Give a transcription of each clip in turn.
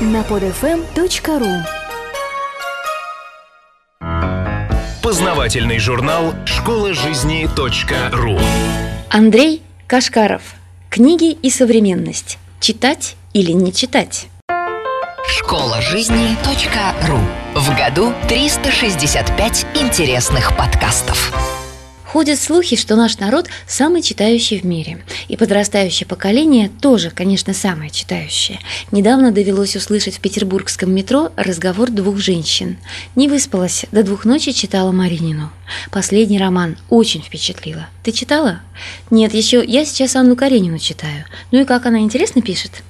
на podfm.ru Познавательный журнал «Школа жизни .ру» Андрей Кашкаров. Книги и современность. Читать или не читать? Школа жизни .ру В году 365 интересных подкастов. Ходят слухи, что наш народ самый читающий в мире. И подрастающее поколение тоже, конечно, самое читающее. Недавно довелось услышать в петербургском метро разговор двух женщин. Не выспалась, до двух ночи читала Маринину. Последний роман очень впечатлила. Ты читала? Нет, еще я сейчас Анну Каренину читаю. Ну и как она интересно пишет?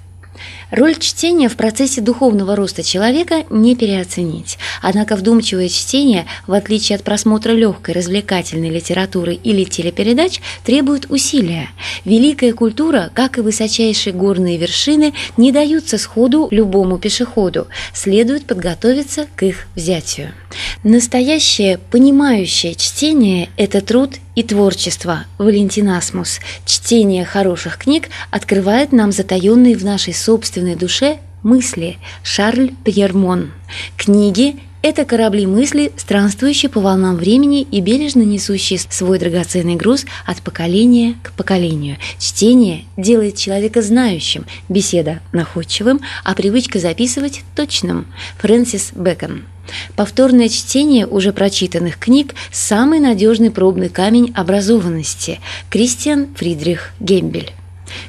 Роль чтения в процессе духовного роста человека не переоценить. Однако вдумчивое чтение, в отличие от просмотра легкой развлекательной литературы или телепередач, требует усилия. Великая культура, как и высочайшие горные вершины, не даются сходу любому пешеходу. Следует подготовиться к их взятию. Настоящее понимающее чтение – это труд и творчество. Валентинасмус. Чтение хороших книг открывает нам затаенные в нашей собственной душе мысли. Шарль Пьермон. Книги это корабли мысли, странствующие по волнам времени и бережно несущие свой драгоценный груз от поколения к поколению. Чтение делает человека знающим, беседа – находчивым, а привычка записывать – точным. Фрэнсис Бэкон. Повторное чтение уже прочитанных книг – самый надежный пробный камень образованности. Кристиан Фридрих Гембель.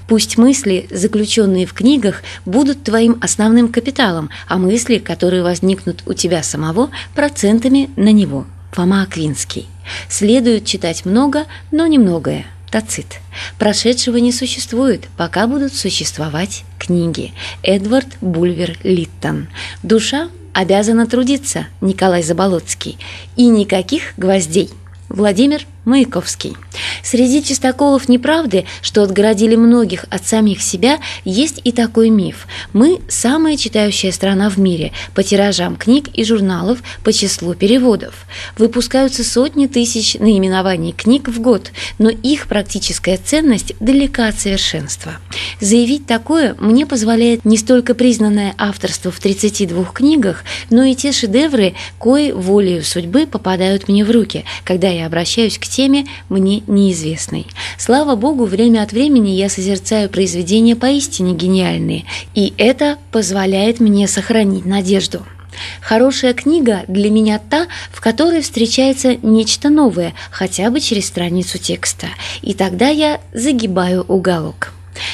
Пусть мысли, заключенные в книгах, будут твоим основным капиталом, а мысли, которые возникнут у тебя самого, процентами на него. Фома Аквинский. Следует читать много, но немногое. Тацит. Прошедшего не существует, пока будут существовать книги. Эдвард Бульвер Литтон. Душа обязана трудиться, Николай Заболоцкий. И никаких гвоздей. Владимир Маяковский. Среди чистоколов неправды, что отгородили многих от самих себя, есть и такой миф. Мы – самая читающая страна в мире по тиражам книг и журналов, по числу переводов. Выпускаются сотни тысяч наименований книг в год, но их практическая ценность далека от совершенства. Заявить такое мне позволяет не столько признанное авторство в 32 книгах, но и те шедевры, кои волею судьбы попадают мне в руки, когда я обращаюсь к теме мне неизвестной. Слава богу, время от времени я созерцаю произведения поистине гениальные, и это позволяет мне сохранить надежду. Хорошая книга для меня та, в которой встречается нечто новое, хотя бы через страницу текста, и тогда я загибаю уголок.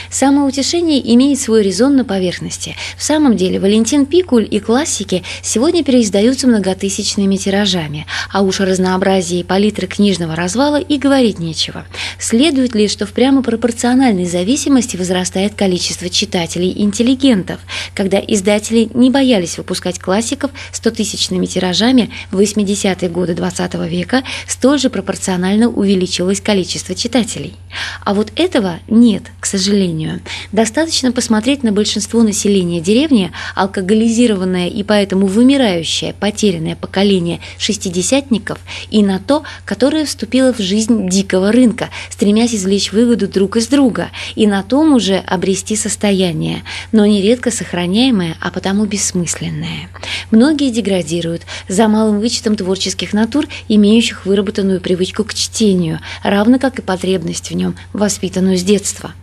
Самоутешение имеет свой резон на поверхности. В самом деле Валентин Пикуль и классики сегодня переиздаются многотысячными тиражами, а уж о разнообразии палитры книжного развала и говорить нечего. Следует ли, что в прямо пропорциональной зависимости возрастает количество читателей-интеллигентов, когда издатели не боялись выпускать классиков стотысячными тиражами в 80-е годы XX -го века, столь же пропорционально увеличилось количество читателей. А вот этого нет, к сожалению. Достаточно посмотреть на большинство населения деревни, алкоголизированное и поэтому вымирающее, потерянное поколение шестидесятников, и на то, которое вступило в жизнь дикого рынка, стремясь извлечь выгоду друг из друга, и на том уже обрести состояние, но нередко сохраняемое, а потому бессмысленное. Многие деградируют за малым вычетом творческих натур, имеющих выработанную привычку к чтению, равно как и потребность в нем, воспитанную с детства.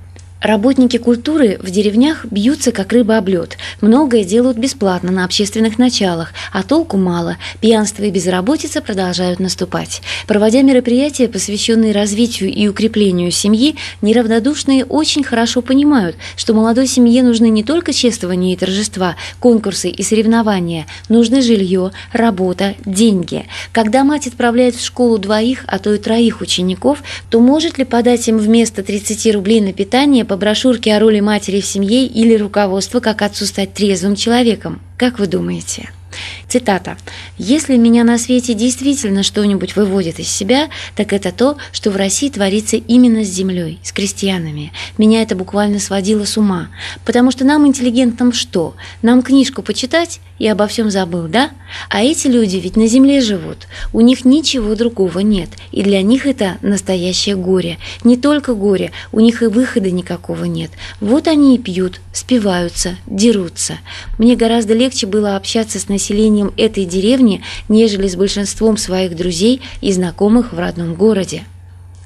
Работники культуры в деревнях бьются, как рыба об лед. Многое делают бесплатно на общественных началах, а толку мало. Пьянство и безработица продолжают наступать. Проводя мероприятия, посвященные развитию и укреплению семьи, неравнодушные очень хорошо понимают, что молодой семье нужны не только чествование и торжества, конкурсы и соревнования, нужны жилье, работа, деньги. Когда мать отправляет в школу двоих, а то и троих учеников, то может ли подать им вместо 30 рублей на питание по брошюрке о роли матери в семье или руководство, как отцу стать трезвым человеком. Как вы думаете? Цитата. «Если меня на свете действительно что-нибудь выводит из себя, так это то, что в России творится именно с землей, с крестьянами. Меня это буквально сводило с ума. Потому что нам, интеллигентам, что? Нам книжку почитать и обо всем забыл, да? А эти люди ведь на земле живут. У них ничего другого нет. И для них это настоящее горе. Не только горе, у них и выхода никакого нет. Вот они и пьют, спиваются, дерутся. Мне гораздо легче было общаться с населением этой деревни, нежели с большинством своих друзей и знакомых в родном городе.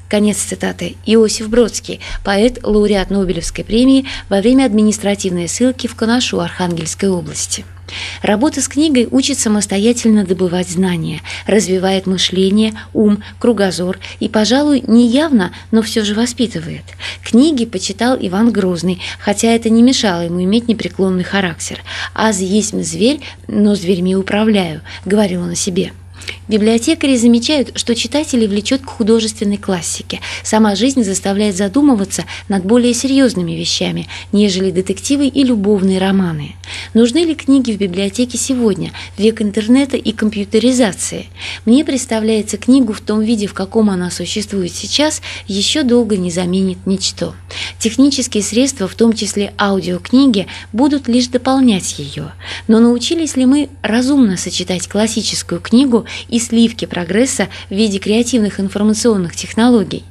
Конец цитаты. Иосиф Бродский, поэт, лауреат Нобелевской премии во время административной ссылки в Канашу Архангельской области. Работа с книгой учит самостоятельно добывать знания, развивает мышление, ум, кругозор и, пожалуй, неявно, но все же воспитывает. Книги почитал Иван Грозный, хотя это не мешало ему иметь непреклонный характер. «Аз есть зверь, но зверьми управляю», — говорил он о себе. Библиотекари замечают, что читателей влечет к художественной классике. Сама жизнь заставляет задумываться над более серьезными вещами, нежели детективы и любовные романы. Нужны ли книги в библиотеке сегодня, век интернета и компьютеризации? Мне представляется, книгу в том виде, в каком она существует сейчас, еще долго не заменит ничто. Технические средства, в том числе аудиокниги, будут лишь дополнять ее. Но научились ли мы разумно сочетать классическую книгу и сливки прогресса в виде креативных информационных технологий?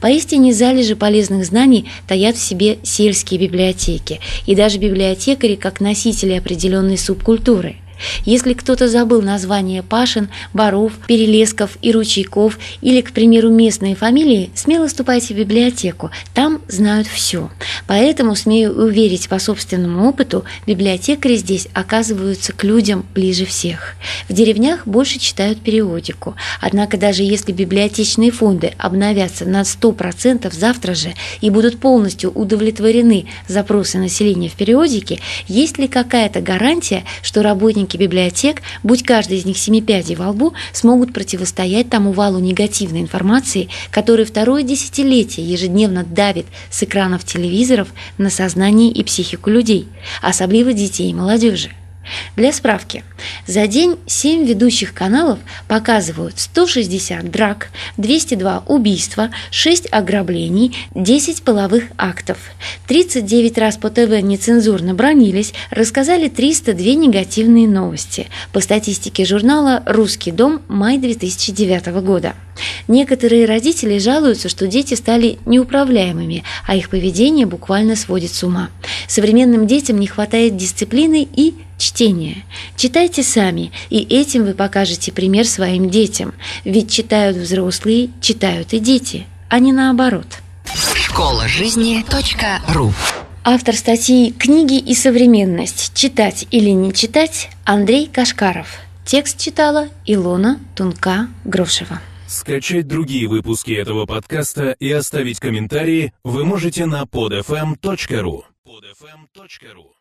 Поистине залежи полезных знаний таят в себе сельские библиотеки и даже библиотекари как носители определенной субкультуры – если кто-то забыл название Пашин, Баров, Перелесков и Ручейков или, к примеру, местные фамилии, смело ступайте в библиотеку, там знают все. Поэтому, смею уверить по собственному опыту, библиотекари здесь оказываются к людям ближе всех. В деревнях больше читают периодику, однако даже если библиотечные фонды обновятся на 100% завтра же и будут полностью удовлетворены запросы населения в периодике, есть ли какая-то гарантия, что работники сотрудники библиотек, будь каждый из них семи пядей во лбу, смогут противостоять тому валу негативной информации, который второе десятилетие ежедневно давит с экранов телевизоров на сознание и психику людей, особливо детей и молодежи. Для справки, за день 7 ведущих каналов показывают 160 драк, 202 убийства, 6 ограблений, 10 половых актов. 39 раз по ТВ нецензурно бронились, рассказали 302 негативные новости. По статистике журнала «Русский дом» май 2009 года. Некоторые родители жалуются, что дети стали неуправляемыми, а их поведение буквально сводит с ума. Современным детям не хватает дисциплины и чтения. Читайте сами, и этим вы покажете пример своим детям. Ведь читают взрослые, читают и дети, а не наоборот. Школа жизни .ру Автор статьи «Книги и современность. Читать или не читать» Андрей Кашкаров. Текст читала Илона Тунка-Грошева. Скачать другие выпуски этого подкаста и оставить комментарии вы можете на podfm.ru. podfm.ru